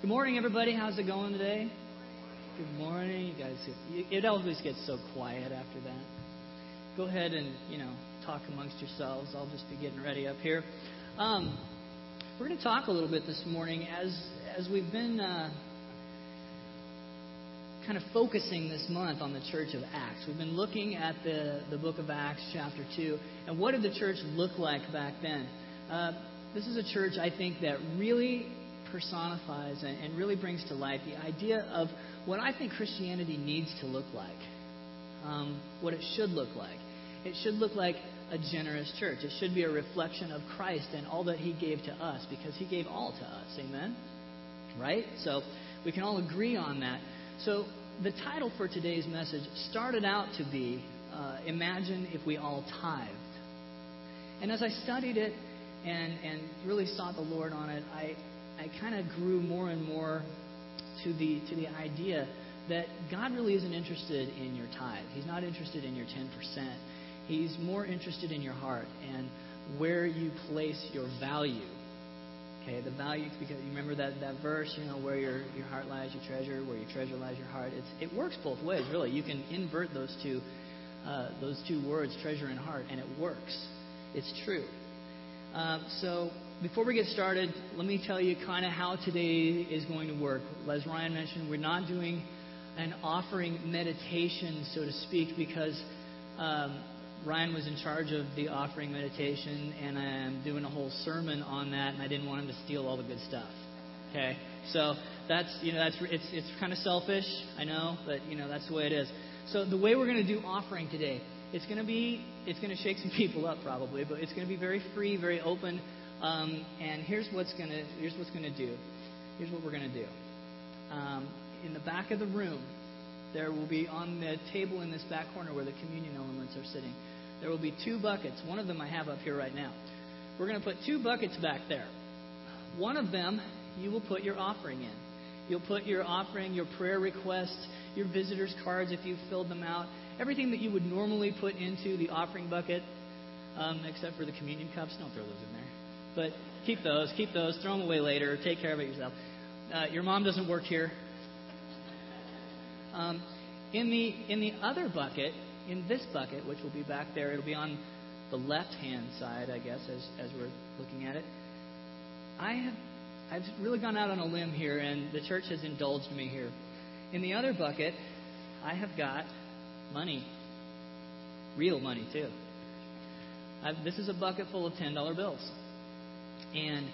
Good morning, everybody. How's it going today? Good morning. You guys, it always gets so quiet after that. Go ahead and, you know, talk amongst yourselves. I'll just be getting ready up here. Um, we're going to talk a little bit this morning as as we've been uh, kind of focusing this month on the church of Acts. We've been looking at the, the book of Acts, chapter 2, and what did the church look like back then? Uh, this is a church, I think, that really personifies and, and really brings to life the idea of what I think Christianity needs to look like, um, what it should look like. It should look like a generous church. It should be a reflection of Christ and all that He gave to us because He gave all to us. Amen? Right? So we can all agree on that. So the title for today's message started out to be uh, Imagine if we all tithed. And as I studied it and, and really sought the Lord on it, I, I kind of grew more and more to the, to the idea that God really isn't interested in your tithe. He's not interested in your 10%. He's more interested in your heart and where you place your value Okay, the value because you remember that, that verse, you know, where your your heart lies, your treasure, where your treasure lies, your heart. It's, it works both ways, really. You can invert those two uh, those two words, treasure and heart, and it works. It's true. Uh, so before we get started, let me tell you kind of how today is going to work. As Ryan mentioned, we're not doing an offering meditation, so to speak, because um, Ryan was in charge of the offering meditation, and I'm doing a whole sermon on that, and I didn't want him to steal all the good stuff. Okay, so that's you know that's it's it's kind of selfish, I know, but you know that's the way it is. So the way we're going to do offering today, it's going to be it's going to shake some people up probably, but it's going to be very free, very open. Um, and here's what's going to here's what's to do. Here's what we're going to do. Um, in the back of the room, there will be on the table in this back corner where the communion elements are sitting there will be two buckets. One of them I have up here right now. We're going to put two buckets back there. One of them you will put your offering in. You'll put your offering, your prayer requests, your visitors' cards if you've filled them out, everything that you would normally put into the offering bucket, um, except for the communion cups. Don't throw those in there. But keep those, keep those, throw them away later, take care of it yourself. Uh, your mom doesn't work here. Um, in the in the other bucket, in this bucket, which will be back there. It'll be on the left hand side, I guess, as, as we're looking at it. I have I've really gone out on a limb here, and the church has indulged me here. In the other bucket, I have got money, real money too. I've, this is a bucket full of ten dollar bills, and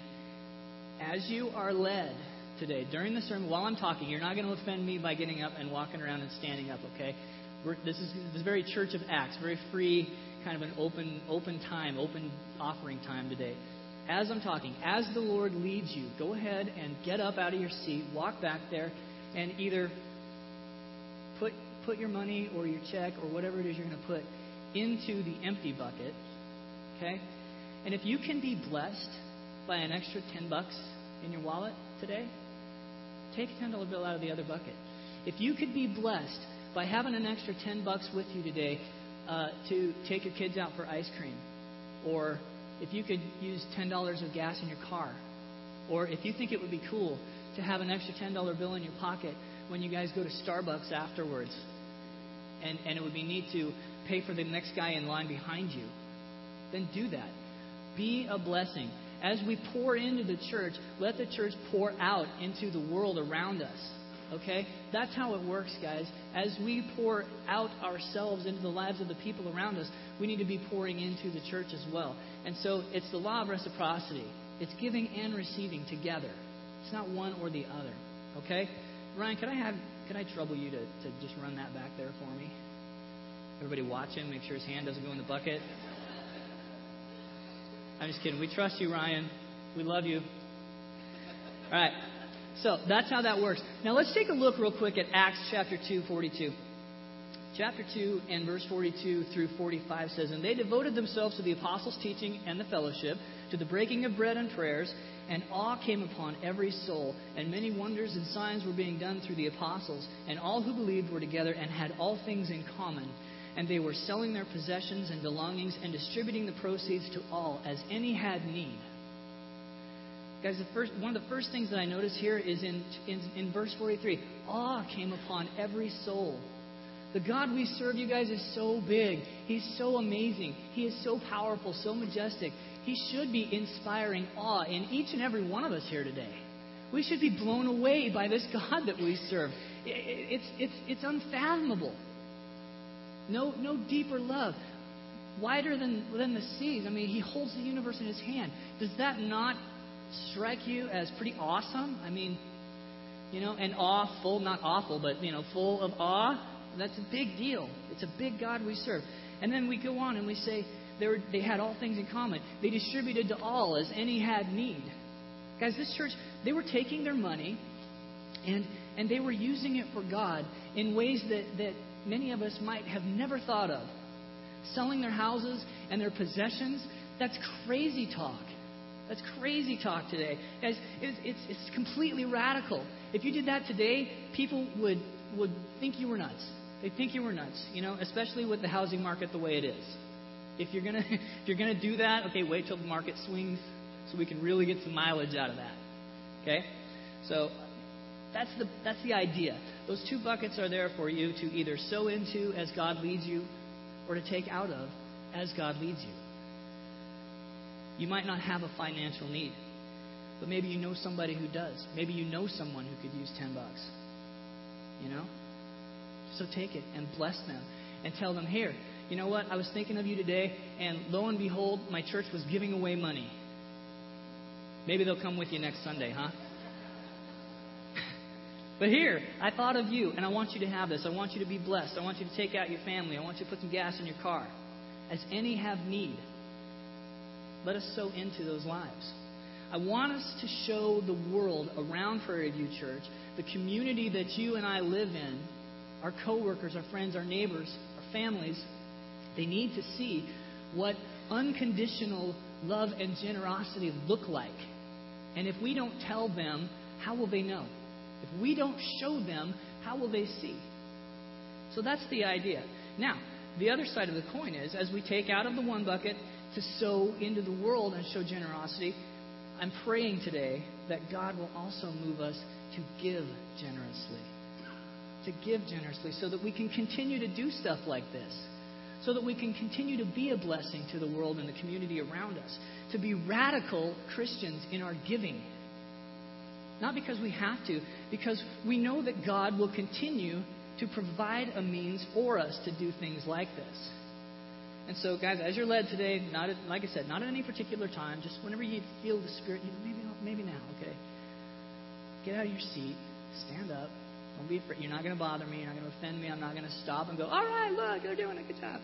as you are led today during the sermon, while I'm talking, you're not going to offend me by getting up and walking around and standing up, okay? We're, this is this very Church of Acts, very free, kind of an open open time, open offering time today. As I'm talking, as the Lord leads you, go ahead and get up out of your seat, walk back there, and either put put your money or your check or whatever it is you're going to put into the empty bucket. Okay? And if you can be blessed by an extra 10 bucks in your wallet today, take a $10 bill out of the other bucket. If you could be blessed by having an extra 10 bucks with you today uh, to take your kids out for ice cream, or if you could use $10 of gas in your car, or if you think it would be cool to have an extra $10 bill in your pocket when you guys go to Starbucks afterwards, and, and it would be neat to pay for the next guy in line behind you, then do that. Be a blessing. As we pour into the church, let the church pour out into the world around us. Okay? That's how it works, guys. As we pour out ourselves into the lives of the people around us, we need to be pouring into the church as well. And so it's the law of reciprocity. It's giving and receiving together. It's not one or the other. Okay? Ryan, could I have could I trouble you to, to just run that back there for me? Everybody watch him, make sure his hand doesn't go in the bucket. I'm just kidding. We trust you, Ryan. We love you. All right. So that's how that works. Now let's take a look real quick at Acts chapter 2, 42. Chapter 2 and verse 42 through 45 says, And they devoted themselves to the apostles' teaching and the fellowship, to the breaking of bread and prayers, and awe came upon every soul, and many wonders and signs were being done through the apostles, and all who believed were together and had all things in common. And they were selling their possessions and belongings and distributing the proceeds to all as any had need. Guys, the first, one of the first things that I notice here is in, in, in verse 43 awe came upon every soul. The God we serve, you guys, is so big. He's so amazing. He is so powerful, so majestic. He should be inspiring awe in each and every one of us here today. We should be blown away by this God that we serve. It's, it's, it's unfathomable. No, no deeper love. Wider than, than the seas. I mean, He holds the universe in His hand. Does that not strike you as pretty awesome? I mean, you know, and awful, not awful, but, you know, full of awe. That's a big deal. It's a big God we serve. And then we go on and we say they, were, they had all things in common. They distributed to all as any had need. Guys, this church, they were taking their money and, and they were using it for God in ways that, that many of us might have never thought of. Selling their houses and their possessions, that's crazy talk. That's crazy talk today. Guys, it's, it's, it's completely radical. If you did that today, people would, would think you were nuts. They'd think you were nuts, you know, especially with the housing market the way it is. If you're gonna if you're gonna do that, okay, wait till the market swings so we can really get some mileage out of that. Okay? So that's the that's the idea. Those two buckets are there for you to either sow into as God leads you or to take out of as God leads you. You might not have a financial need, but maybe you know somebody who does. Maybe you know someone who could use 10 bucks. You know? So take it and bless them and tell them, here, you know what? I was thinking of you today, and lo and behold, my church was giving away money. Maybe they'll come with you next Sunday, huh? But here, I thought of you, and I want you to have this. I want you to be blessed. I want you to take out your family. I want you to put some gas in your car. As any have need, let us sow into those lives. I want us to show the world around Prairie View Church, the community that you and I live in, our coworkers, our friends, our neighbors, our families, they need to see what unconditional love and generosity look like. And if we don't tell them, how will they know? If we don't show them, how will they see? So that's the idea. Now, the other side of the coin is as we take out of the one bucket to sow into the world and show generosity, I'm praying today that God will also move us to give generously. To give generously so that we can continue to do stuff like this. So that we can continue to be a blessing to the world and the community around us. To be radical Christians in our giving. Not because we have to, because we know that God will continue to provide a means for us to do things like this. And so, guys, as you're led today, not at, like I said, not at any particular time, just whenever you feel the Spirit, you maybe maybe now, okay? Get out of your seat, stand up. Don't be afraid. You're not going to bother me. You're not going to offend me. I'm not going to stop and go, all right, look, you're doing a good job.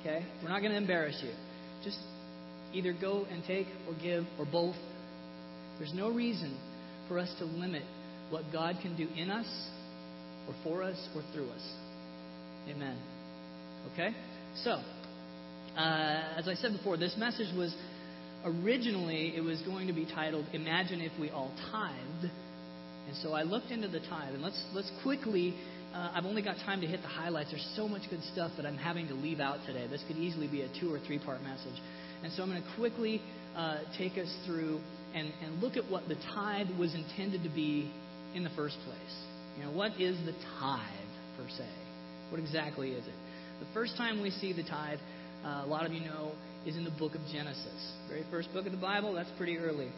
Okay? We're not going to embarrass you. Just either go and take or give or both. There's no reason for us to limit what God can do in us or for us or through us. Amen. Okay? So, uh, as I said before, this message was originally it was going to be titled "Imagine if we all tithed." And so I looked into the tithe, and let's let's quickly. Uh, I've only got time to hit the highlights. There's so much good stuff that I'm having to leave out today. This could easily be a two or three part message. And so I'm going to quickly uh, take us through and, and look at what the tithe was intended to be in the first place. You know, what is the tithe per se? What exactly is it? The first time we see the tithe, uh, a lot of you know, is in the book of Genesis. Very first book of the Bible, that's pretty early.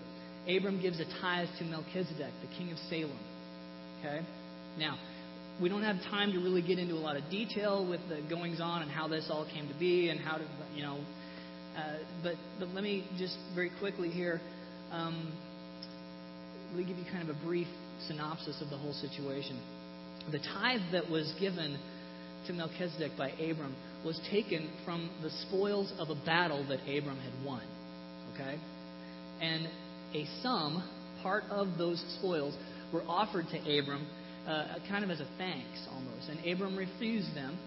Abram gives a tithe to Melchizedek, the king of Salem. Okay? Now, we don't have time to really get into a lot of detail with the goings on and how this all came to be and how to, you know. Uh, but but let me just very quickly here, um, let me give you kind of a brief synopsis of the whole situation. The tithe that was given to Melchizedek by Abram was taken from the spoils of a battle that Abram had won. Okay? And a sum, part of those spoils, were offered to Abram uh, kind of as a thanks almost. And Abram refused them,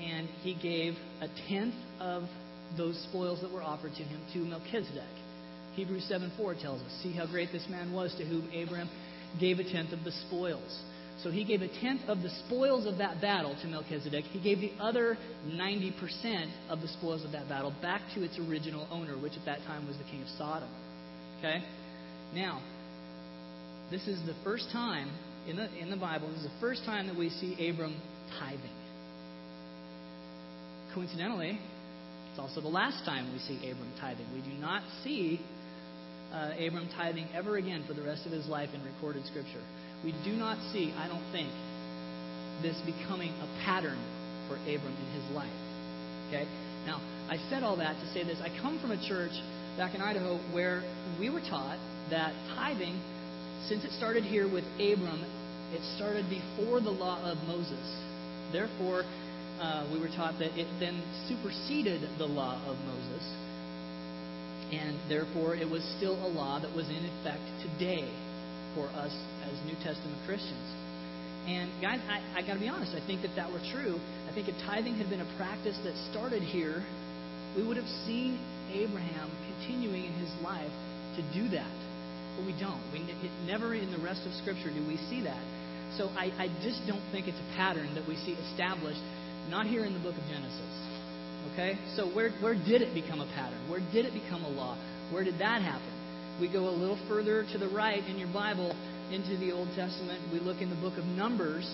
and he gave a tenth of those spoils that were offered to him to Melchizedek. Hebrews 7:4 tells us, See how great this man was to whom Abram gave a tenth of the spoils. So he gave a tenth of the spoils of that battle to Melchizedek. He gave the other 90% of the spoils of that battle back to its original owner, which at that time was the king of Sodom. Okay? Now, this is the first time in the, in the Bible, this is the first time that we see Abram tithing. Coincidentally, it's also the last time we see Abram tithing. We do not see uh, Abram tithing ever again for the rest of his life in recorded scripture. We do not see, I don't think, this becoming a pattern for Abram in his life. Okay? Now, I said all that to say this. I come from a church back in Idaho where we were taught that tithing, since it started here with Abram, it started before the law of Moses. Therefore, uh, we were taught that it then superseded the law of Moses and therefore it was still a law that was in effect today for us as New Testament Christians. And guys, I, I got to be honest. I think that that were true. I think if tithing had been a practice that started here, we would have seen Abraham continuing in his life to do that. But we don't. We never in the rest of Scripture do we see that. So I, I just don't think it's a pattern that we see established, not here in the book of Genesis. Okay? So where, where did it become a pattern? Where did it become a law? Where did that happen? We go a little further to the right in your Bible into the Old Testament. We look in the book of Numbers.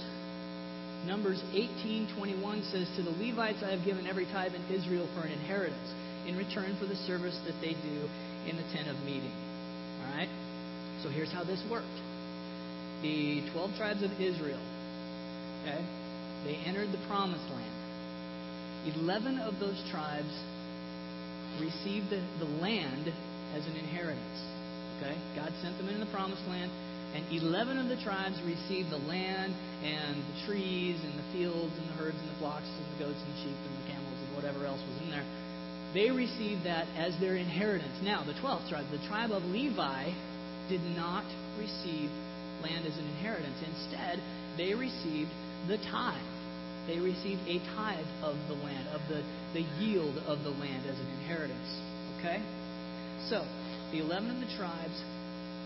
Numbers 18:21 says, "To the Levites I have given every tithe in Israel for an inheritance, in return for the service that they do in the tent of meeting." All right. So here's how this worked. The 12 tribes of Israel, okay, they entered the promised land. Eleven of those tribes received the, the land as an inheritance. Okay? God sent them into the promised land, and 11 of the tribes received the land and the trees and the fields and the herds and the flocks and the goats and the sheep and the camels and whatever else was in there. They received that as their inheritance. Now, the 12th tribe, the tribe of Levi, did not receive land as an inheritance. Instead, they received the tithe they received a tithe of the land, of the, the yield of the land as an inheritance. Okay? So, the 11 of the tribes,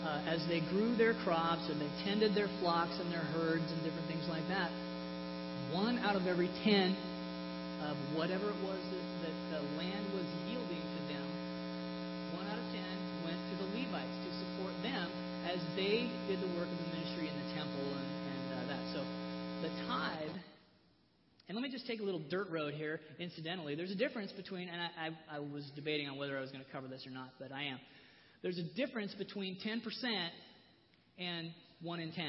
uh, as they grew their crops and they tended their flocks and their herds and different things like that, one out of every 10 of whatever it was that, that the land was yielding to them, one out of 10 went to the Levites to support them as they did the work of the ministry in the temple and, and uh, that. So, the tithe and let me just take a little dirt road here, incidentally. There's a difference between, and I, I, I was debating on whether I was going to cover this or not, but I am. There's a difference between 10% and 1 in 10.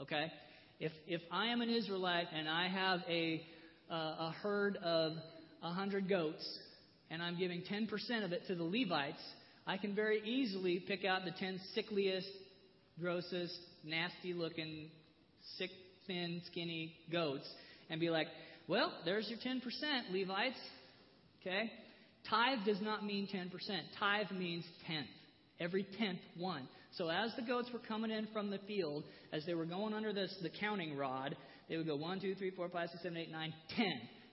Okay? If, if I am an Israelite and I have a, uh, a herd of 100 goats and I'm giving 10% of it to the Levites, I can very easily pick out the 10 sickliest, grossest, nasty looking, sick, thin, skinny goats and be like, well, there's your 10%, Levites. Okay? Tithe does not mean 10%. Tithe means tenth. Every tenth one. So as the goats were coming in from the field, as they were going under this, the counting rod, they would go 1, 2, 3, 4, 5, 6, 7, 8, 9, 10.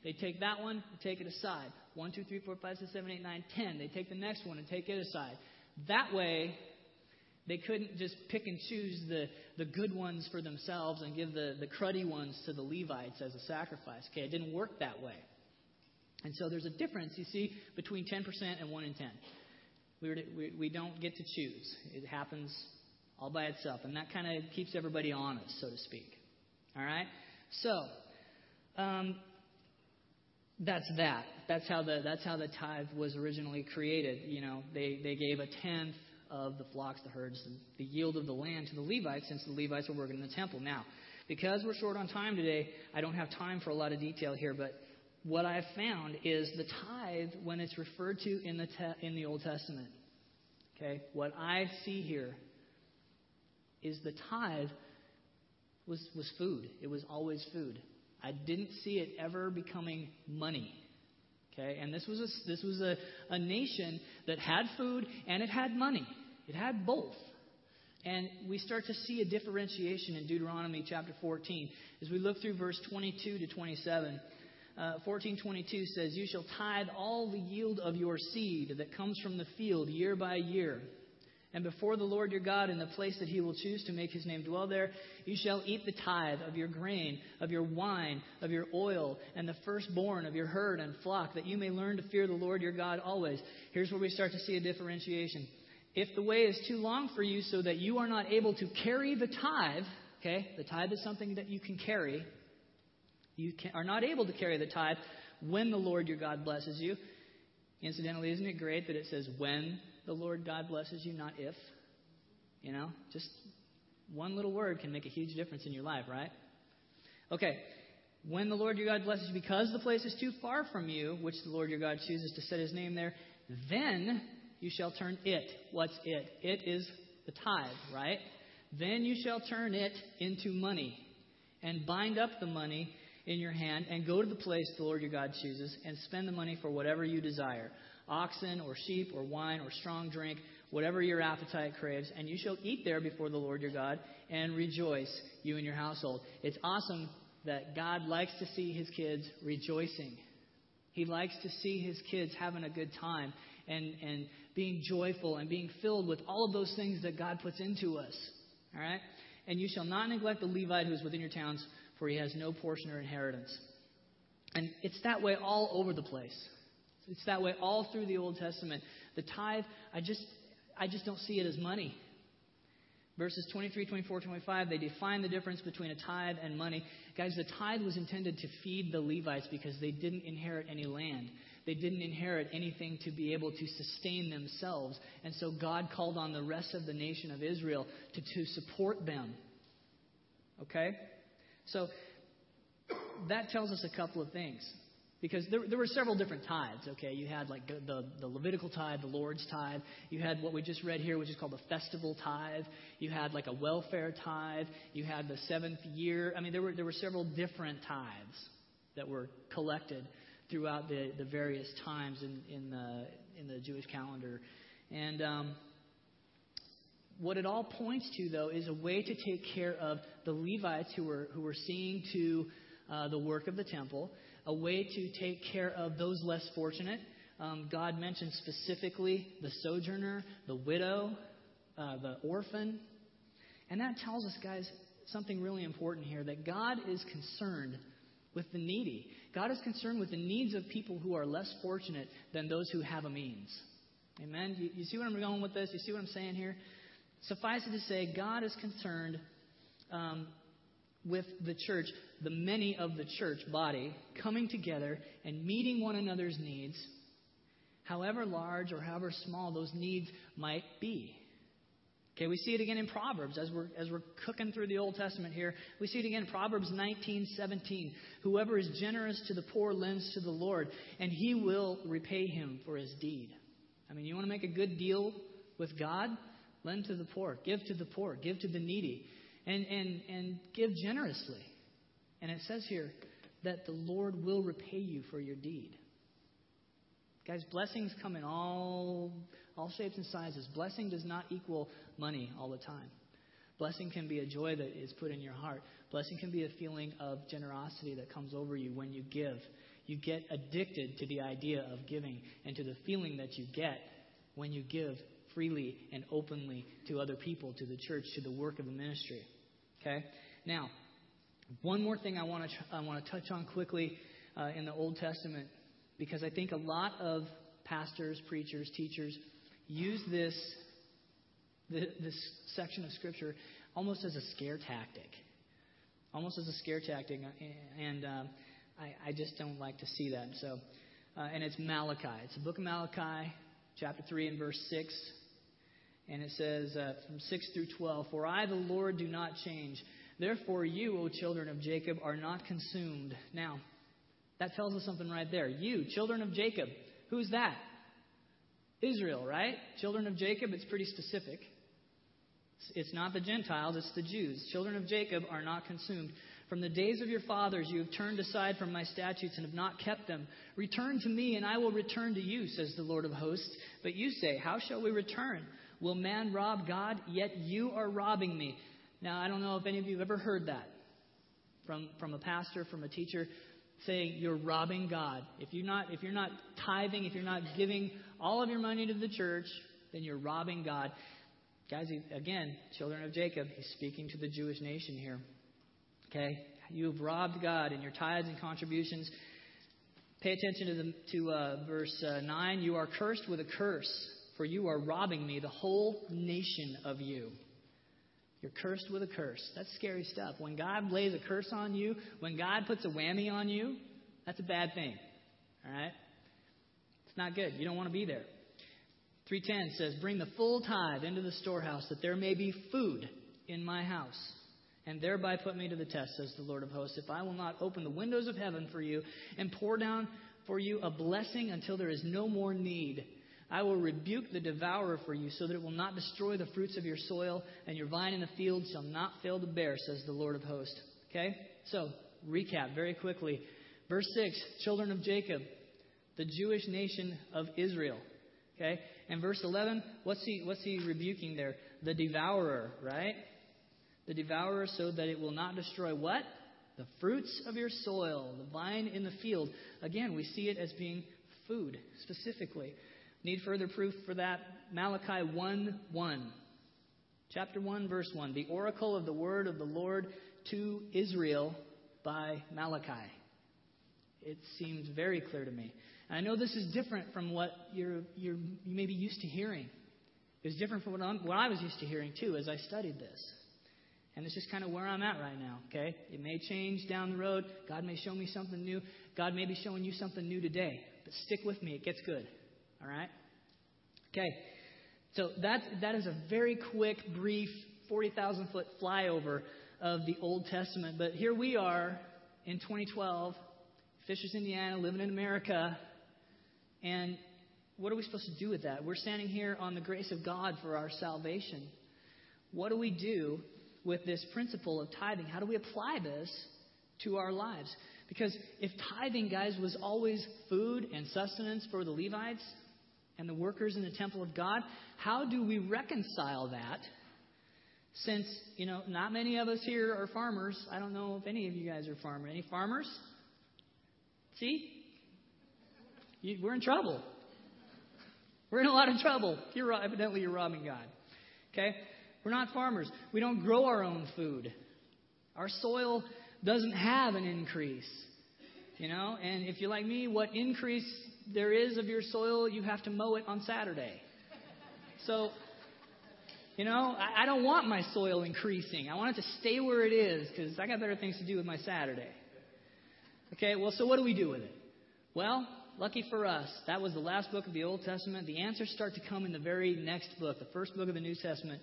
They'd take that one and take it aside. 1, 2, 3, 4, 5, 6, 7, 8, 9, 10. They'd take the next one and take it aside. That way, they couldn't just pick and choose the, the good ones for themselves and give the, the cruddy ones to the Levites as a sacrifice. Okay, it didn't work that way. And so there's a difference, you see, between 10% and 1 in 10. We, to, we, we don't get to choose. It happens all by itself. And that kind of keeps everybody honest, so to speak. All right? So, um, that's that. That's how the that's how the tithe was originally created. You know, they they gave a tenth of the flocks, the herds, the yield of the land to the Levites, since the Levites were working in the temple. Now, because we're short on time today, I don't have time for a lot of detail here, but what I've found is the tithe, when it's referred to in the, te- in the Old Testament, okay, what I see here is the tithe was, was food. It was always food. I didn't see it ever becoming money. Okay, and this was a, this was a, a nation that had food and it had money. It had both. And we start to see a differentiation in Deuteronomy chapter 14 as we look through verse 22 to 27. Uh, 1422 says, You shall tithe all the yield of your seed that comes from the field year by year and before the Lord your God in the place that he will choose to make his name dwell there, you shall eat the tithe of your grain, of your wine, of your oil, and the firstborn of your herd and flock, that you may learn to fear the Lord your God always. Here's where we start to see a differentiation. If the way is too long for you so that you are not able to carry the tithe, okay, the tithe is something that you can carry. You can, are not able to carry the tithe when the Lord your God blesses you. Incidentally, isn't it great that it says when the Lord God blesses you, not if? You know, just one little word can make a huge difference in your life, right? Okay. When the Lord your God blesses you, because the place is too far from you, which the Lord your God chooses to set his name there, then you shall turn it. What's it? It is the tithe, right? Then you shall turn it into money and bind up the money in your hand and go to the place the Lord your God chooses and spend the money for whatever you desire oxen or sheep or wine or strong drink, whatever your appetite craves, and you shall eat there before the Lord your God and rejoice, you and your household. It's awesome that God likes to see his kids rejoicing. He likes to see his kids having a good time and, and being joyful and being filled with all of those things that God puts into us. All right? And you shall not neglect the Levite who is within your towns, for he has no portion or inheritance. And it's that way all over the place. It's that way all through the Old Testament. The tithe, I just, I just don't see it as money. Verses 23, 24, 25, they define the difference between a tithe and money. Guys, the tithe was intended to feed the Levites because they didn't inherit any land. They didn't inherit anything to be able to sustain themselves. And so God called on the rest of the nation of Israel to, to support them. Okay? So that tells us a couple of things. Because there, there were several different tithes, okay? You had like the, the, Levitical tithe, the Lord's tithe. You had what we just read here, which is called the festival tithe. You had like a welfare tithe. You had the seventh year. I mean, there were, there were several different tithes that were collected throughout the, the various times in, in, the, in the Jewish calendar. And um, what it all points to, though, is a way to take care of the Levites who were, who were seeing to uh, the work of the temple, a way to take care of those less fortunate. Um, God mentioned specifically the sojourner, the widow, uh, the orphan. And that tells us, guys, something really important here that God is concerned with the needy. God is concerned with the needs of people who are less fortunate than those who have a means. Amen? You, you see where I'm going with this? You see what I'm saying here? Suffice it to say, God is concerned um, with the church, the many of the church body, coming together and meeting one another's needs, however large or however small those needs might be. Okay, we see it again in Proverbs as we're as we're cooking through the Old Testament here. We see it again in Proverbs 19:17. Whoever is generous to the poor lends to the Lord, and He will repay him for his deed. I mean, you want to make a good deal with God? Lend to the poor, give to the poor, give to the needy and, and, and give generously. And it says here that the Lord will repay you for your deed. Guys, blessings come in all, all shapes and sizes. Blessing does not equal money all the time. Blessing can be a joy that is put in your heart. Blessing can be a feeling of generosity that comes over you when you give. You get addicted to the idea of giving and to the feeling that you get when you give freely and openly to other people, to the church, to the work of the ministry. Okay? Now, one more thing I want to, I want to touch on quickly uh, in the Old Testament, because I think a lot of pastors, preachers, teachers use this, this section of Scripture almost as a scare tactic. Almost as a scare tactic. And um, I, I, just don't like to see that. So, uh, and it's Malachi. It's the book of Malachi, chapter 3 and verse 6. And it says uh, from 6 through 12 For I, the Lord, do not change. Therefore, you, O children of Jacob, are not consumed. Now, that tells us something right there. You, children of Jacob. Who's that? Israel, right? Children of Jacob, it's pretty specific. It's not the Gentiles, it's the Jews. Children of Jacob are not consumed. From the days of your fathers, you have turned aside from my statutes and have not kept them. Return to me, and I will return to you, says the Lord of hosts. But you say, How shall we return? Will man rob God? Yet you are robbing me. Now, I don't know if any of you have ever heard that from, from a pastor, from a teacher, saying you're robbing God. If you're, not, if you're not tithing, if you're not giving all of your money to the church, then you're robbing God. Guys, again, children of Jacob, he's speaking to the Jewish nation here. Okay? You've robbed God in your tithes and contributions. Pay attention to, the, to uh, verse uh, 9. You are cursed with a curse for you are robbing me, the whole nation of you. You're cursed with a curse. That's scary stuff. When God lays a curse on you, when God puts a whammy on you, that's a bad thing. All right? It's not good. You don't want to be there. 310 says, Bring the full tithe into the storehouse, that there may be food in my house, and thereby put me to the test, says the Lord of hosts, if I will not open the windows of heaven for you and pour down for you a blessing until there is no more need. I will rebuke the devourer for you, so that it will not destroy the fruits of your soil, and your vine in the field shall not fail to bear, says the Lord of hosts. Okay? So, recap very quickly. Verse 6 Children of Jacob, the Jewish nation of Israel. Okay? And verse 11, what's he, what's he rebuking there? The devourer, right? The devourer, so that it will not destroy what? The fruits of your soil, the vine in the field. Again, we see it as being food, specifically. Need further proof for that? Malachi 1 1. Chapter 1, verse 1. The oracle of the word of the Lord to Israel by Malachi. It seems very clear to me. And I know this is different from what you're, you're, you may be used to hearing. It's different from what, I'm, what I was used to hearing, too, as I studied this. And it's just kind of where I'm at right now, okay? It may change down the road. God may show me something new. God may be showing you something new today. But stick with me, it gets good. All right? Okay. So that, that is a very quick, brief, 40,000 foot flyover of the Old Testament. But here we are in 2012, Fishers, Indiana, living in America. And what are we supposed to do with that? We're standing here on the grace of God for our salvation. What do we do with this principle of tithing? How do we apply this to our lives? Because if tithing, guys, was always food and sustenance for the Levites, and the workers in the temple of God. How do we reconcile that? Since, you know, not many of us here are farmers. I don't know if any of you guys are farmers. Any farmers? See? You, we're in trouble. We're in a lot of trouble. You're, evidently, you're robbing God. Okay? We're not farmers. We don't grow our own food. Our soil doesn't have an increase. You know, and if you're like me, what increase there is of your soil, you have to mow it on Saturday. So, you know, I, I don't want my soil increasing. I want it to stay where it is because I got better things to do with my Saturday. Okay, well, so what do we do with it? Well, lucky for us, that was the last book of the Old Testament. The answers start to come in the very next book, the first book of the New Testament,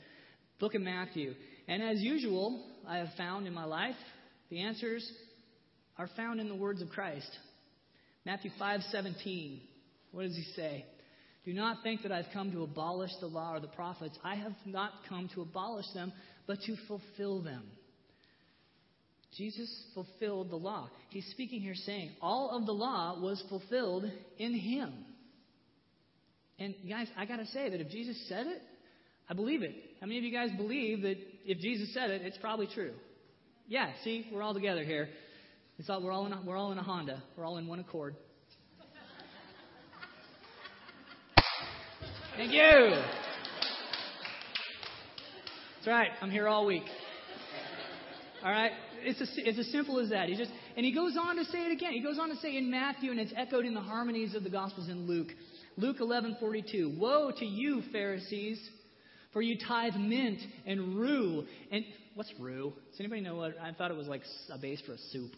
book of Matthew. And as usual, I have found in my life, the answers are found in the words of Christ. Matthew 5:17. What does he say? Do not think that I've come to abolish the law or the prophets. I have not come to abolish them, but to fulfill them. Jesus fulfilled the law. He's speaking here saying all of the law was fulfilled in him. And guys, I got to say that if Jesus said it, I believe it. How many of you guys believe that if Jesus said it, it's probably true? Yeah, see, we're all together here. It's all, we're, all in a, we're all in a Honda. We're all in one accord. Thank you. That's right. I'm here all week. All right. It's, a, it's as simple as that. He just and he goes on to say it again. He goes on to say in Matthew, and it's echoed in the harmonies of the Gospels in Luke. Luke 11:42. Woe to you, Pharisees, for you tithe mint and rue. And what's rue? Does anybody know what? I thought it was like a base for a soup.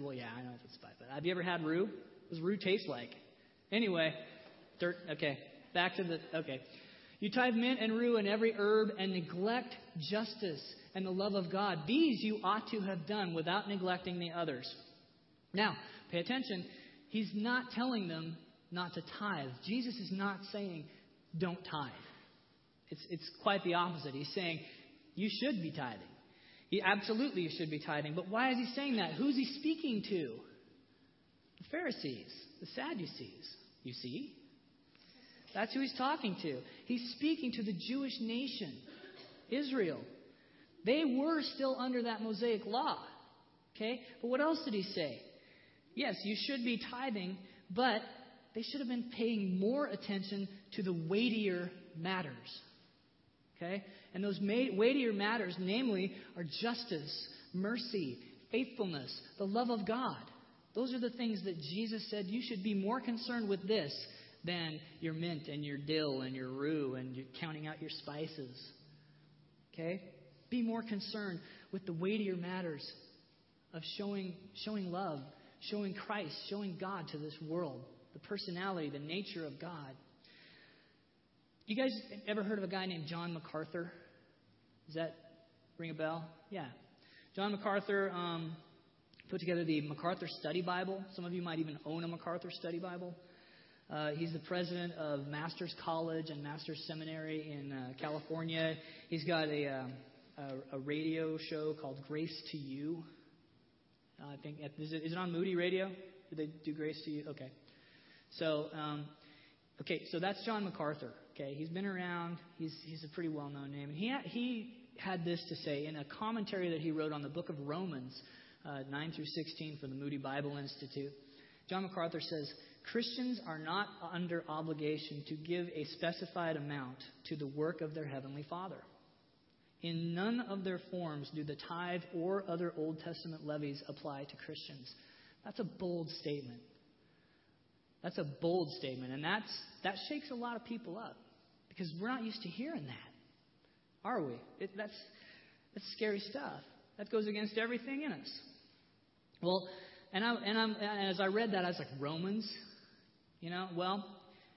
Well, yeah, I know if it's a. But have you ever had roux? What does roux taste like? Anyway, dirt. Okay, back to the. Okay, you tithe mint and rue and every herb and neglect justice and the love of God. These you ought to have done without neglecting the others. Now, pay attention. He's not telling them not to tithe. Jesus is not saying don't tithe. It's, it's quite the opposite. He's saying you should be tithing. He absolutely should be tithing. But why is he saying that? Who's he speaking to? The Pharisees, the Sadducees. You see? That's who he's talking to. He's speaking to the Jewish nation, Israel. They were still under that Mosaic law. Okay? But what else did he say? Yes, you should be tithing, but they should have been paying more attention to the weightier matters. Okay? And those weightier matters, namely, are justice, mercy, faithfulness, the love of God. Those are the things that Jesus said you should be more concerned with this than your mint and your dill and your rue and you're counting out your spices. Okay? Be more concerned with the weightier matters of showing, showing love, showing Christ, showing God to this world, the personality, the nature of God. You guys ever heard of a guy named John MacArthur? Does that ring a bell? Yeah. John MacArthur um, put together the MacArthur Study Bible. Some of you might even own a MacArthur Study Bible. Uh, he's the president of Masters College and Masters Seminary in uh, California. He's got a, uh, a, a radio show called Grace to You. Uh, I think is it, is it on Moody Radio? Do they do Grace to You? Okay. So, um, okay, so that's John MacArthur. Okay, he's been around. He's he's a pretty well-known name, he he had this to say in a commentary that he wrote on the book of Romans, uh, 9 through 16 for the Moody Bible Institute. John MacArthur says Christians are not under obligation to give a specified amount to the work of their heavenly Father. In none of their forms do the tithe or other Old Testament levies apply to Christians. That's a bold statement. That's a bold statement, and that's, that shakes a lot of people up because we're not used to hearing that, are we? It, that's, that's scary stuff. That goes against everything in us. Well, and, I, and, I'm, and as I read that, I was like, Romans? You know, well,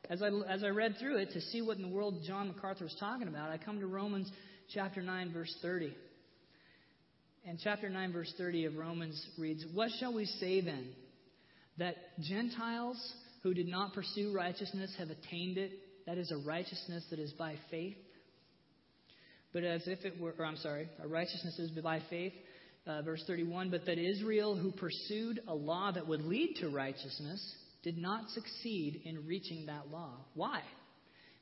as I, as I read through it to see what in the world John MacArthur was talking about, I come to Romans chapter 9, verse 30. And chapter 9, verse 30 of Romans reads, What shall we say then? That Gentiles who did not pursue righteousness have attained it. That is a righteousness that is by faith. But as if it were, or I'm sorry, a righteousness is by faith. Uh, verse 31 But that Israel, who pursued a law that would lead to righteousness, did not succeed in reaching that law. Why?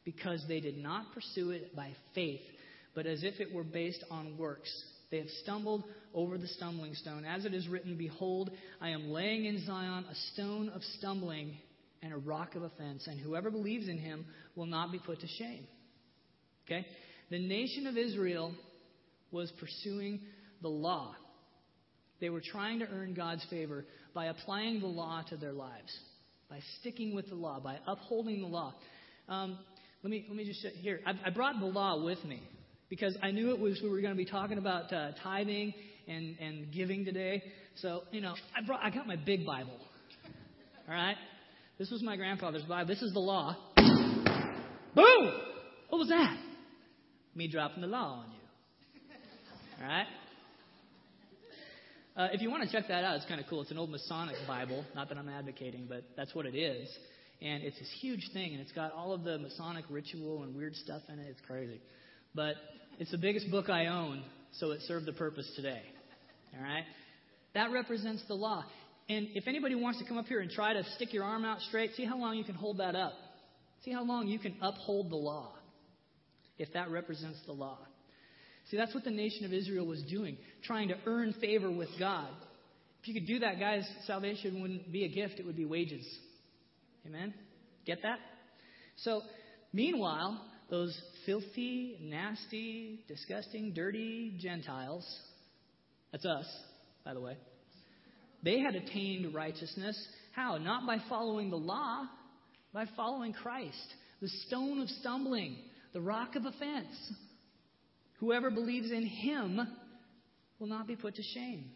Because they did not pursue it by faith, but as if it were based on works. They have stumbled over the stumbling stone. As it is written, Behold, I am laying in Zion a stone of stumbling and a rock of offense, and whoever believes in him will not be put to shame. Okay? The nation of Israel was pursuing the law. They were trying to earn God's favor by applying the law to their lives, by sticking with the law, by upholding the law. Um, let me let me just here. I, I, brought the law with me because I knew it was we were going to be talking about uh, tithing and and giving today. So you know, I brought I got my big Bible. All right, this was my grandfather's Bible. This is the law. Boom! What was that? Me dropping the law on you. All right? Uh, if you want to check that out, it's kind of cool. It's an old Masonic Bible. Not that I'm advocating, but that's what it is. And it's this huge thing, and it's got all of the Masonic ritual and weird stuff in it. It's crazy. But it's the biggest book I own, so it served the purpose today. All right? That represents the law. And if anybody wants to come up here and try to stick your arm out straight, see how long you can hold that up. See how long you can uphold the law if that represents the law. See, that's what the nation of Israel was doing, trying to earn favor with God. If you could do that, guys, salvation wouldn't be a gift, it would be wages. Amen? Get that? So, meanwhile, those filthy, nasty, disgusting, dirty Gentiles, that's us, by the way, they had attained righteousness. How? Not by following the law, by following Christ, the stone of stumbling, the rock of offense. Whoever believes in him will not be put to shame.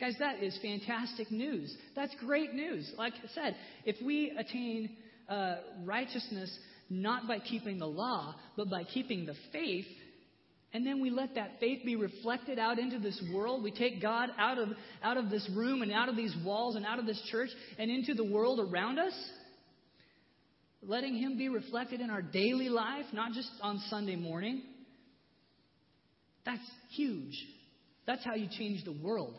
Guys, that is fantastic news. That's great news. Like I said, if we attain uh, righteousness not by keeping the law, but by keeping the faith, and then we let that faith be reflected out into this world. We take God out of, out of this room and out of these walls and out of this church and into the world around us. Letting Him be reflected in our daily life, not just on Sunday morning. That's huge. That's how you change the world.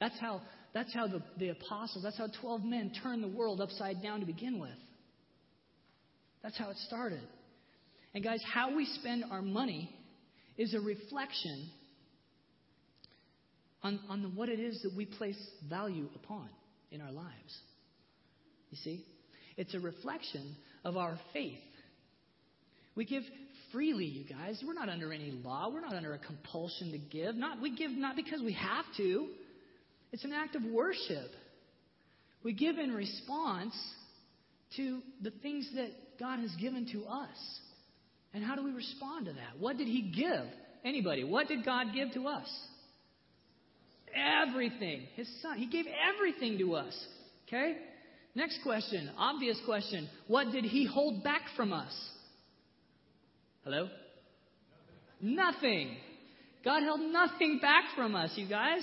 That's how, that's how the, the apostles, that's how 12 men turned the world upside down to begin with. That's how it started. And guys, how we spend our money is a reflection on, on what it is that we place value upon in our lives. You see? It's a reflection of our faith. We give freely, you guys. We're not under any law. We're not under a compulsion to give. Not we give not because we have to. It's an act of worship. We give in response to the things that God has given to us. And how do we respond to that? What did He give? Anybody, what did God give to us? Everything. His Son. He gave everything to us. Okay? Next question, obvious question. What did He hold back from us? Hello? Nothing. God held nothing back from us, you guys.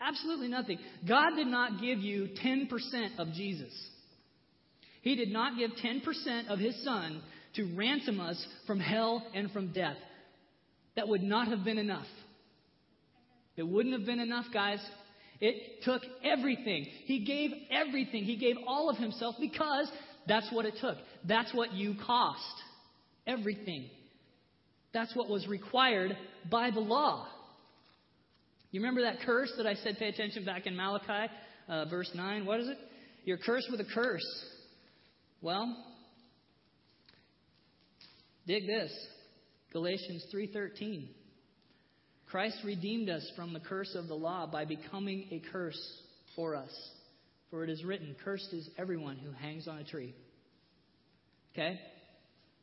Absolutely nothing. God did not give you 10% of Jesus. He did not give 10% of His Son to ransom us from hell and from death. That would not have been enough. It wouldn't have been enough, guys. It took everything. He gave everything. He gave all of Himself because that's what it took. That's what you cost. Everything. That's what was required by the law. You remember that curse that I said pay attention back in Malachi, uh, verse 9? What is it? You're cursed with a curse. Well, dig this. Galatians 3:13. Christ redeemed us from the curse of the law by becoming a curse for us. For it is written, cursed is everyone who hangs on a tree. Okay?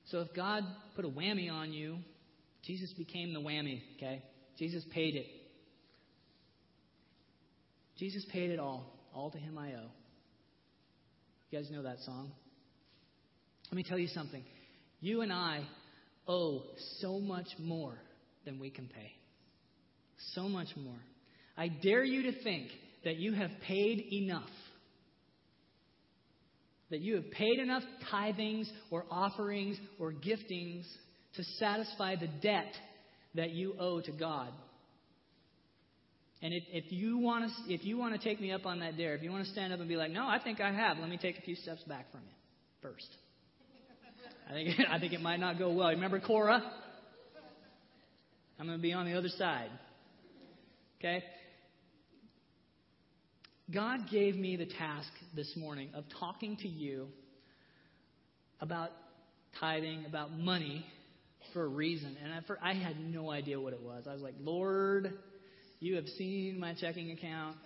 So if God put a whammy on you, Jesus became the whammy, okay? Jesus paid it. Jesus paid it all. All to him I owe. You guys know that song? Let me tell you something. You and I owe so much more than we can pay. So much more. I dare you to think that you have paid enough. That you have paid enough tithings or offerings or giftings to satisfy the debt that you owe to God. And if, if you want to, if you want to take me up on that dare, if you want to stand up and be like, "No, I think I have," let me take a few steps back from you first. I think I think it might not go well. Remember Korah? I'm going to be on the other side. Okay? God gave me the task this morning of talking to you about tithing, about money, for a reason. And I, for, I had no idea what it was. I was like, Lord, you have seen my checking account.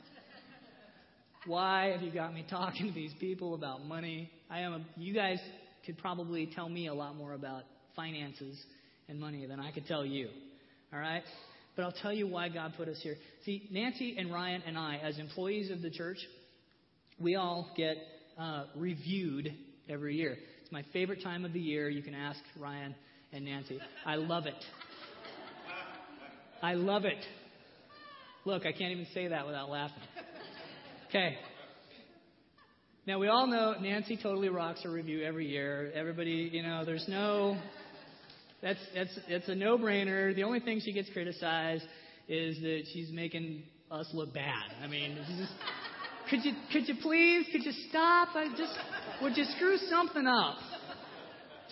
Why have you got me talking to these people about money? I am a, you guys could probably tell me a lot more about finances and money than I could tell you. All right? But I'll tell you why God put us here. See, Nancy and Ryan and I, as employees of the church, we all get uh, reviewed every year. It's my favorite time of the year. You can ask Ryan and Nancy. I love it. I love it. Look, I can't even say that without laughing. Okay. Now we all know Nancy totally rocks her review every year. Everybody, you know, there's no that's that's it's a no-brainer. The only thing she gets criticized is that she's making us look bad. I mean, just, could you could you please could you stop? I just would you screw something up?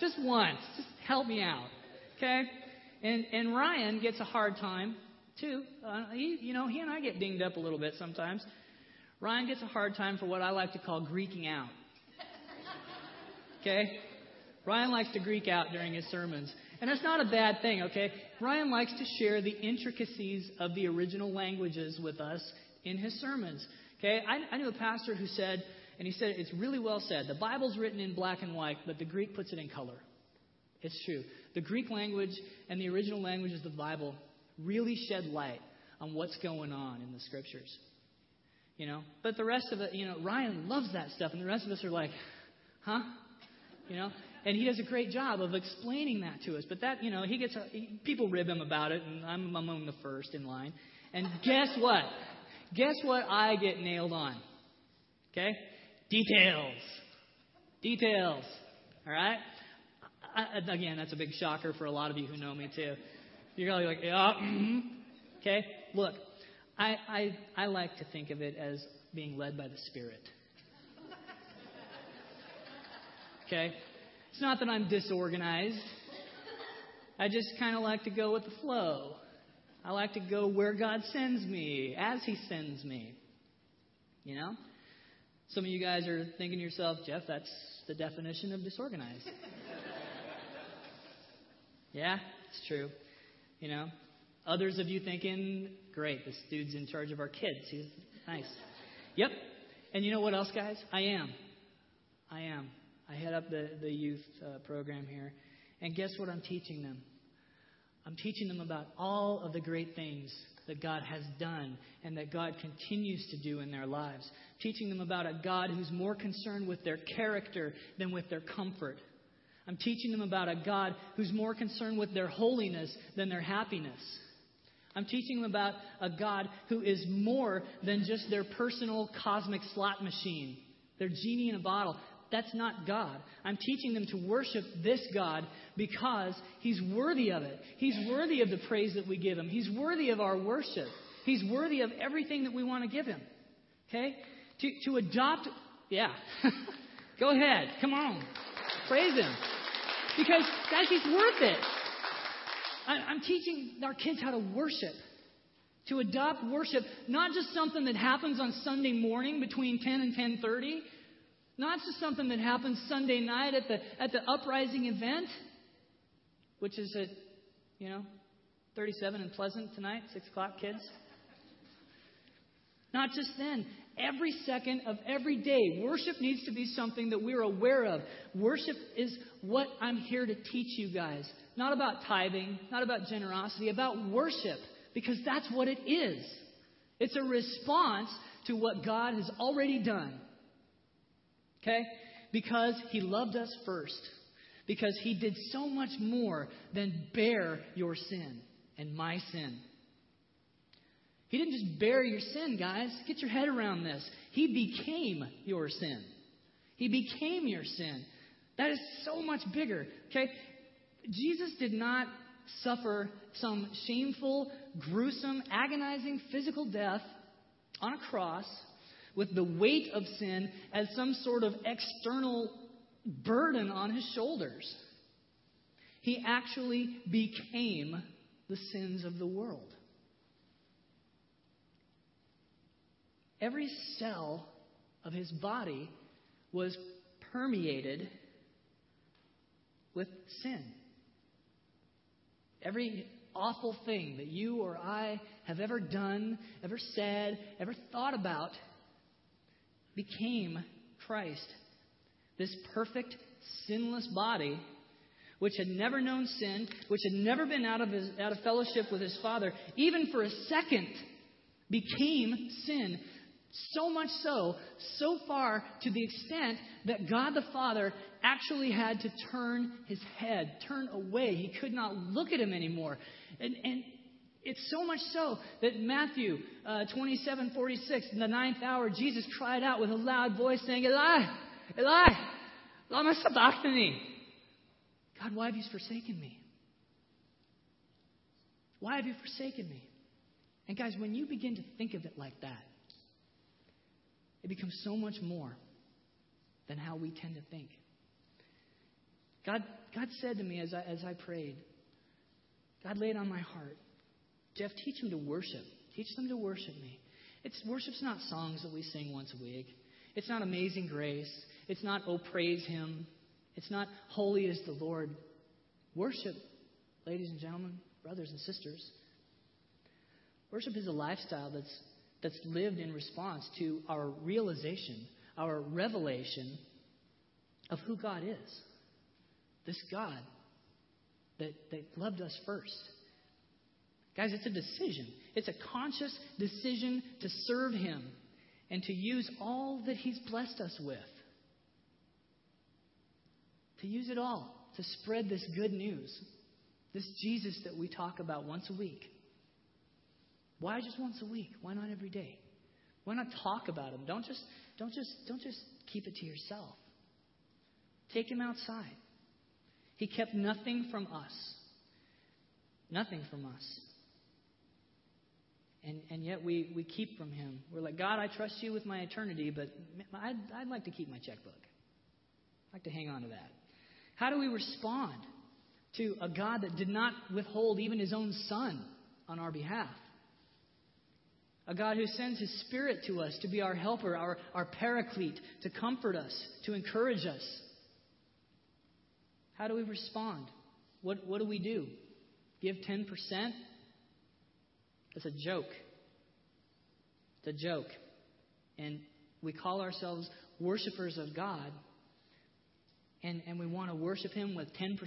Just once. Just help me out. Okay? And and Ryan gets a hard time too. Uh, he, you know, he and I get dinged up a little bit sometimes. Ryan gets a hard time for what I like to call Greeking out. Okay? Ryan likes to Greek out during his sermons. And that's not a bad thing, okay? Ryan likes to share the intricacies of the original languages with us in his sermons. Okay? I, I knew a pastor who said, and he said it's really well said, the Bible's written in black and white, but the Greek puts it in color. It's true. The Greek language and the original languages of the Bible really shed light on what's going on in the scriptures. You know? But the rest of it, you know, Ryan loves that stuff, and the rest of us are like, huh? You know? And he does a great job of explaining that to us. But that, you know, he gets, he, people rib him about it, and I'm among the first in line. And guess what? Guess what I get nailed on? Okay? Details. Details. All right? I, again, that's a big shocker for a lot of you who know me too. You're probably like, yeah, mm-hmm. okay. Look, I, I I like to think of it as being led by the Spirit. Okay, it's not that I'm disorganized. I just kind of like to go with the flow. I like to go where God sends me, as He sends me. You know? Some of you guys are thinking to yourself, Jeff, that's the definition of disorganized. Yeah, it's true. You know, others of you thinking, great, this dude's in charge of our kids. He's nice. Yep. And you know what else, guys? I am. I am. I head up the, the youth uh, program here. And guess what I'm teaching them? I'm teaching them about all of the great things that God has done and that God continues to do in their lives. Teaching them about a God who's more concerned with their character than with their comfort. I'm teaching them about a God who's more concerned with their holiness than their happiness. I'm teaching them about a God who is more than just their personal cosmic slot machine, their genie in a bottle. That's not God. I'm teaching them to worship this God because He's worthy of it. He's worthy of the praise that we give Him. He's worthy of our worship. He's worthy of everything that we want to give Him. Okay? To, to adopt, yeah. Go ahead. Come on. Praise Him. Because, guys, He's worth it. I'm teaching our kids how to worship. To adopt worship, not just something that happens on Sunday morning between 10 and 10:30, not just something that happens Sunday night at the, at the uprising event, which is at, you know, 37 and Pleasant tonight, 6 o'clock, kids. Not just then. Every second of every day, worship needs to be something that we're aware of. Worship is what I'm here to teach you guys. Not about tithing, not about generosity, about worship, because that's what it is. It's a response to what God has already done. Okay? Because He loved us first. Because He did so much more than bear your sin and my sin. He didn't just bear your sin, guys. Get your head around this. He became your sin. He became your sin. That is so much bigger. Okay? Jesus did not suffer some shameful, gruesome, agonizing physical death on a cross with the weight of sin as some sort of external burden on his shoulders. He actually became the sins of the world. Every cell of his body was permeated with sin. Every awful thing that you or I have ever done, ever said, ever thought about became Christ. This perfect, sinless body, which had never known sin, which had never been out of, his, out of fellowship with his Father, even for a second, became sin. So much so, so far to the extent that God the Father actually had to turn his head, turn away. He could not look at him anymore. And, and it's so much so that Matthew uh, 27 46, in the ninth hour, Jesus cried out with a loud voice, saying, Eli, Eli, lama sabachthani. God, why have you forsaken me? Why have you forsaken me? And guys, when you begin to think of it like that, it becomes so much more than how we tend to think. God, God said to me as I, as I prayed, God laid on my heart, Jeff, teach them to worship. Teach them to worship me. It's worship's not songs that we sing once a week. It's not amazing grace. It's not oh praise him. It's not holy is the Lord. Worship, ladies and gentlemen, brothers and sisters. Worship is a lifestyle that's that's lived in response to our realization, our revelation of who God is. This God that, that loved us first. Guys, it's a decision. It's a conscious decision to serve Him and to use all that He's blessed us with. To use it all to spread this good news, this Jesus that we talk about once a week. Why just once a week? Why not every day? Why not talk about him? Don't just don't just don't just keep it to yourself. Take him outside. He kept nothing from us. Nothing from us. And, and yet we, we keep from him. We're like, God, I trust you with my eternity, but I'd, I'd like to keep my checkbook. I'd like to hang on to that. How do we respond to a God that did not withhold even his own son on our behalf? A God who sends His Spirit to us to be our helper, our, our paraclete, to comfort us, to encourage us. How do we respond? What, what do we do? Give 10%? That's a joke. It's a joke. And we call ourselves worshipers of God, and, and we want to worship Him with 10%,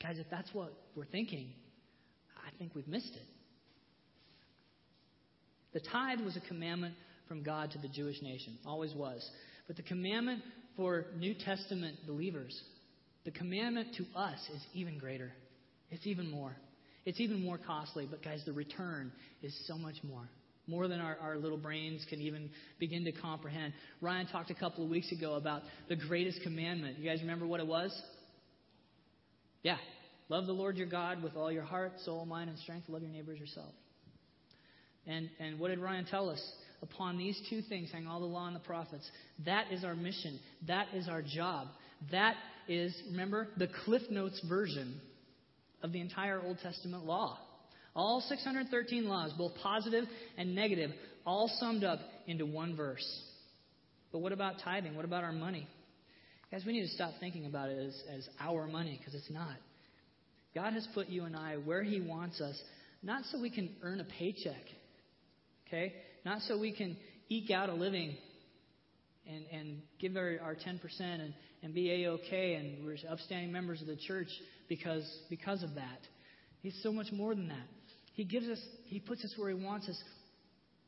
guys, if that's what we're thinking, I think we've missed it. The tithe was a commandment from God to the Jewish nation, always was. But the commandment for New Testament believers, the commandment to us is even greater. It's even more. It's even more costly, but guys, the return is so much more. More than our, our little brains can even begin to comprehend. Ryan talked a couple of weeks ago about the greatest commandment. You guys remember what it was? Yeah. Love the Lord your God with all your heart, soul, mind, and strength. Love your neighbors yourself. And, and what did Ryan tell us? Upon these two things hang all the law and the prophets. That is our mission. That is our job. That is, remember, the Cliff Notes version of the entire Old Testament law. All 613 laws, both positive and negative, all summed up into one verse. But what about tithing? What about our money? Guys, we need to stop thinking about it as, as our money because it's not. God has put you and I where He wants us, not so we can earn a paycheck, okay? Not so we can eke out a living and, and give our, our 10% and, and be A-OK and we're upstanding members of the church because, because of that. He's so much more than that. He gives us, He puts us where He wants us,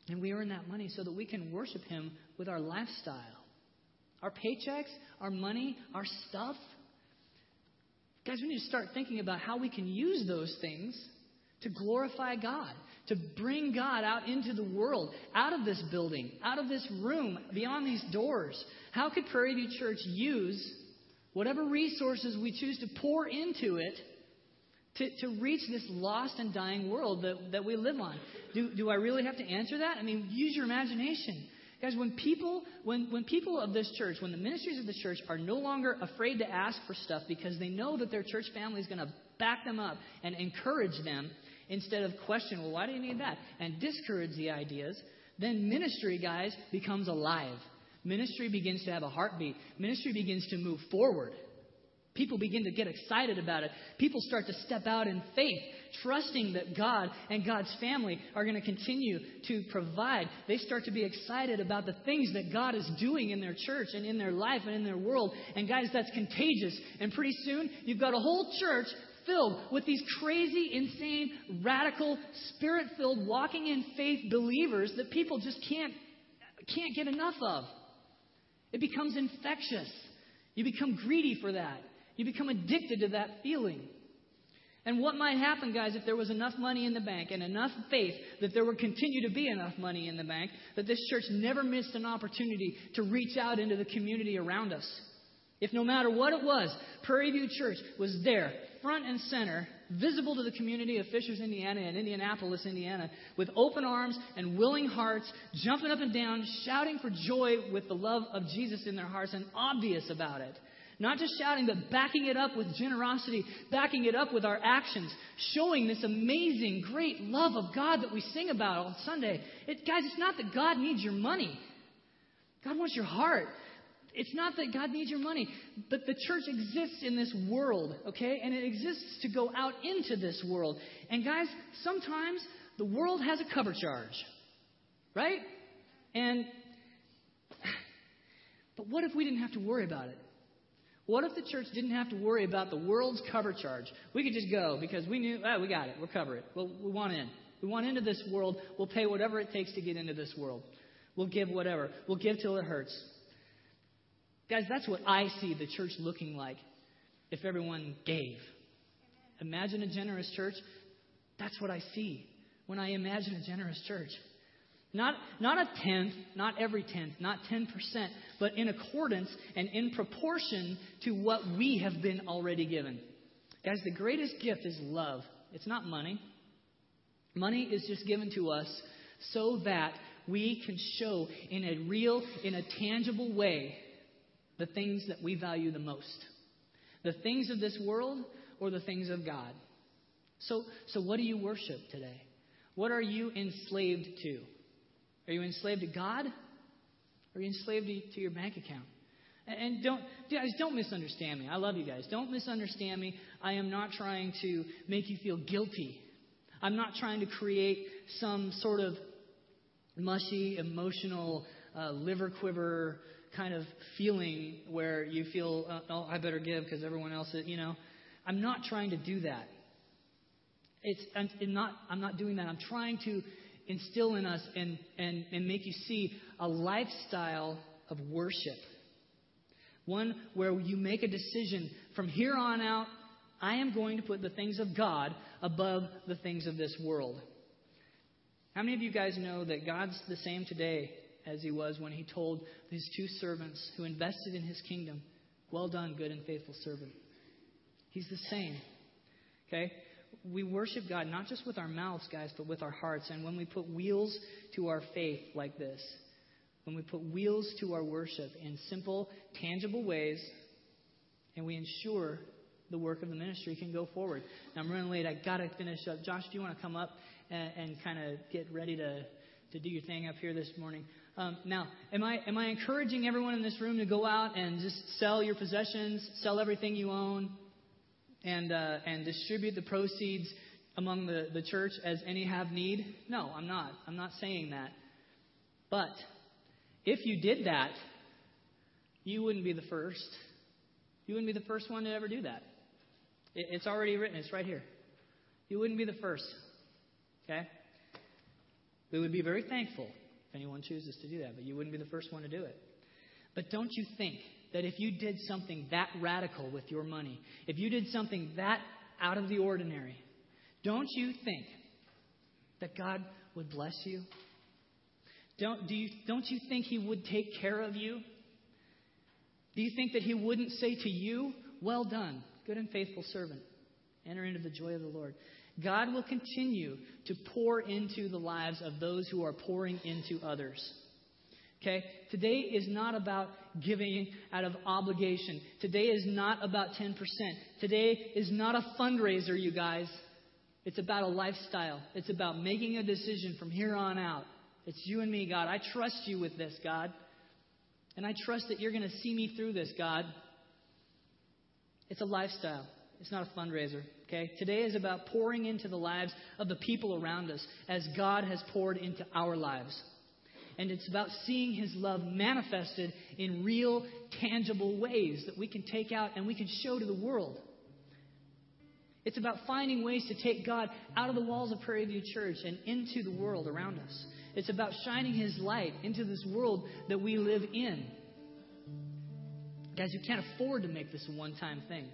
and we earn that money so that we can worship Him with our lifestyle. Our paychecks, our money, our stuff. Guys, we need to start thinking about how we can use those things to glorify God, to bring God out into the world, out of this building, out of this room, beyond these doors. How could Prairie View Church use whatever resources we choose to pour into it to, to reach this lost and dying world that, that we live on? Do, do I really have to answer that? I mean, use your imagination. Guys, when people, when, when people of this church, when the ministries of the church are no longer afraid to ask for stuff because they know that their church family is going to back them up and encourage them instead of question, well, why do you need that? And discourage the ideas, then ministry, guys, becomes alive. Ministry begins to have a heartbeat. Ministry begins to move forward. People begin to get excited about it. People start to step out in faith, trusting that God and God's family are going to continue to provide. They start to be excited about the things that God is doing in their church and in their life and in their world. And guys, that's contagious. And pretty soon, you've got a whole church filled with these crazy, insane, radical, spirit filled, walking in faith believers that people just can't, can't get enough of. It becomes infectious. You become greedy for that. You become addicted to that feeling. And what might happen, guys, if there was enough money in the bank and enough faith that there would continue to be enough money in the bank, that this church never missed an opportunity to reach out into the community around us? If no matter what it was, Prairie View Church was there, front and center, visible to the community of Fishers, Indiana and Indianapolis, Indiana, with open arms and willing hearts, jumping up and down, shouting for joy with the love of Jesus in their hearts and obvious about it. Not just shouting, but backing it up with generosity, backing it up with our actions, showing this amazing, great love of God that we sing about on Sunday. It, guys, it's not that God needs your money. God wants your heart. It's not that God needs your money, but the church exists in this world, okay? And it exists to go out into this world. And guys, sometimes the world has a cover charge, right? And, but what if we didn't have to worry about it? What if the church didn't have to worry about the world's cover charge? We could just go because we knew, oh, we got it. We'll cover it. We'll, we want in. We want into this world. We'll pay whatever it takes to get into this world. We'll give whatever. We'll give till it hurts. Guys, that's what I see the church looking like if everyone gave. Imagine a generous church. That's what I see when I imagine a generous church. Not, not a tenth, not every tenth, not 10%, but in accordance and in proportion to what we have been already given. Guys, the greatest gift is love. It's not money. Money is just given to us so that we can show in a real, in a tangible way the things that we value the most the things of this world or the things of God. So, so what do you worship today? What are you enslaved to? Are you enslaved to God? Are you enslaved to, your bank account? And, and don't, guys, don't misunderstand me. I love you guys. Don't misunderstand me. I am not trying to make you feel guilty. I'm not trying to create some sort of mushy, emotional, uh, liver quiver kind of feeling where you feel, uh, oh, I better give because everyone else is, you know. I'm not trying to do that. It's, I'm, not, I'm not doing that. I'm trying to instill in us and, and, and make you see a lifestyle of worship. One where you make a decision from here on out, I am going to put the things of God above the things of this world. How many of you guys know that God's the same today as he was when he told his two servants who invested in his kingdom, Well done, good and faithful servant? He's the same. Okay? We worship God not just with our mouths, guys, but with our hearts. And when we put wheels to our faith like this, when we put wheels to our worship in simple, tangible ways, and we ensure the work of the ministry can go forward. Now, I'm running late. i got to finish up. Josh, do you want to come up and, and kind of get ready to, to do your thing up here this morning? Um, now, am I, am I encouraging everyone in this room to go out and just sell your possessions, sell everything you own, and, uh, and distribute the proceeds among the, the church as any have need? No, I'm not. I'm not saying that. But if you did that, you wouldn't be the first. You wouldn't be the first one to ever do that. It, it's already written, it's right here. You wouldn't be the first. Okay? We would be very thankful anyone chooses to do that, but you wouldn't be the first one to do it. But don't you think that if you did something that radical with your money, if you did something that out of the ordinary, don't you think that God would bless you? Don't, do you, don't you think He would take care of you? Do you think that He wouldn't say to you, Well done, good and faithful servant? Enter into the joy of the Lord. God will continue to pour into the lives of those who are pouring into others. Okay? Today is not about giving out of obligation. Today is not about 10%. Today is not a fundraiser, you guys. It's about a lifestyle. It's about making a decision from here on out it's you and me, God. I trust you with this, God. And I trust that you're going to see me through this, God. It's a lifestyle. It's not a fundraiser. Okay? Today is about pouring into the lives of the people around us as God has poured into our lives. And it's about seeing His love manifested in real, tangible ways that we can take out and we can show to the world. It's about finding ways to take God out of the walls of Prairie View Church and into the world around us. It's about shining His light into this world that we live in. Guys, you can't afford to make this a one time thing.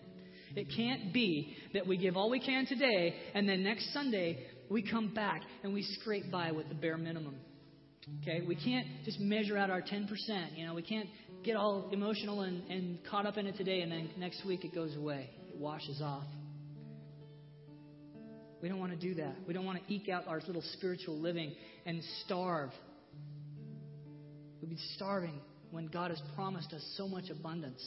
It can't be that we give all we can today and then next Sunday we come back and we scrape by with the bare minimum. Okay? We can't just measure out our 10%. You know, we can't get all emotional and, and caught up in it today and then next week it goes away. It washes off. We don't want to do that. We don't want to eke out our little spiritual living and starve. We'd be starving when God has promised us so much abundance.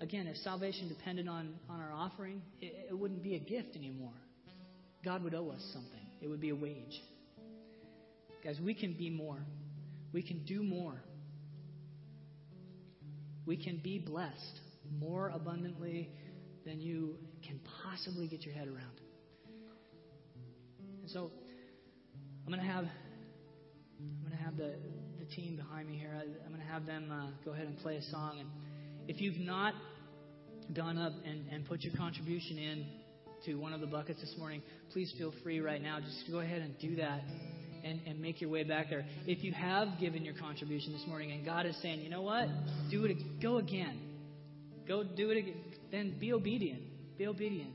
Again, if salvation depended on, on our offering, it, it wouldn't be a gift anymore. God would owe us something, it would be a wage. Guys, we can be more. We can do more. We can be blessed more abundantly than you can possibly get your head around. And so I'm going to have I'm going to have the the team behind me here. I'm going to have them uh, go ahead and play a song. And if you've not gone up and, and put your contribution in to one of the buckets this morning, please feel free right now. Just go ahead and do that and, and make your way back there. If you have given your contribution this morning and God is saying, you know what? Do it. Go again. Go do it again. Then be obedient. Be obedient.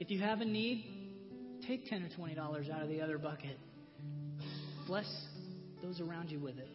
If you have a need, Take 10 or $20 out of the other bucket. Bless those around you with it.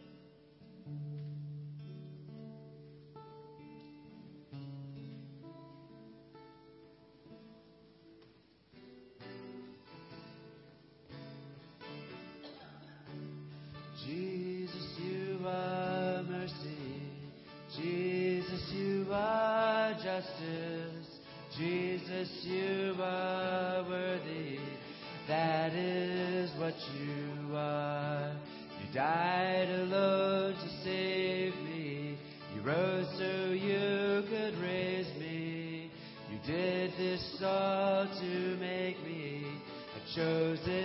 Died alone to save me. You rose so you could raise me. You did this all to make me a chosen.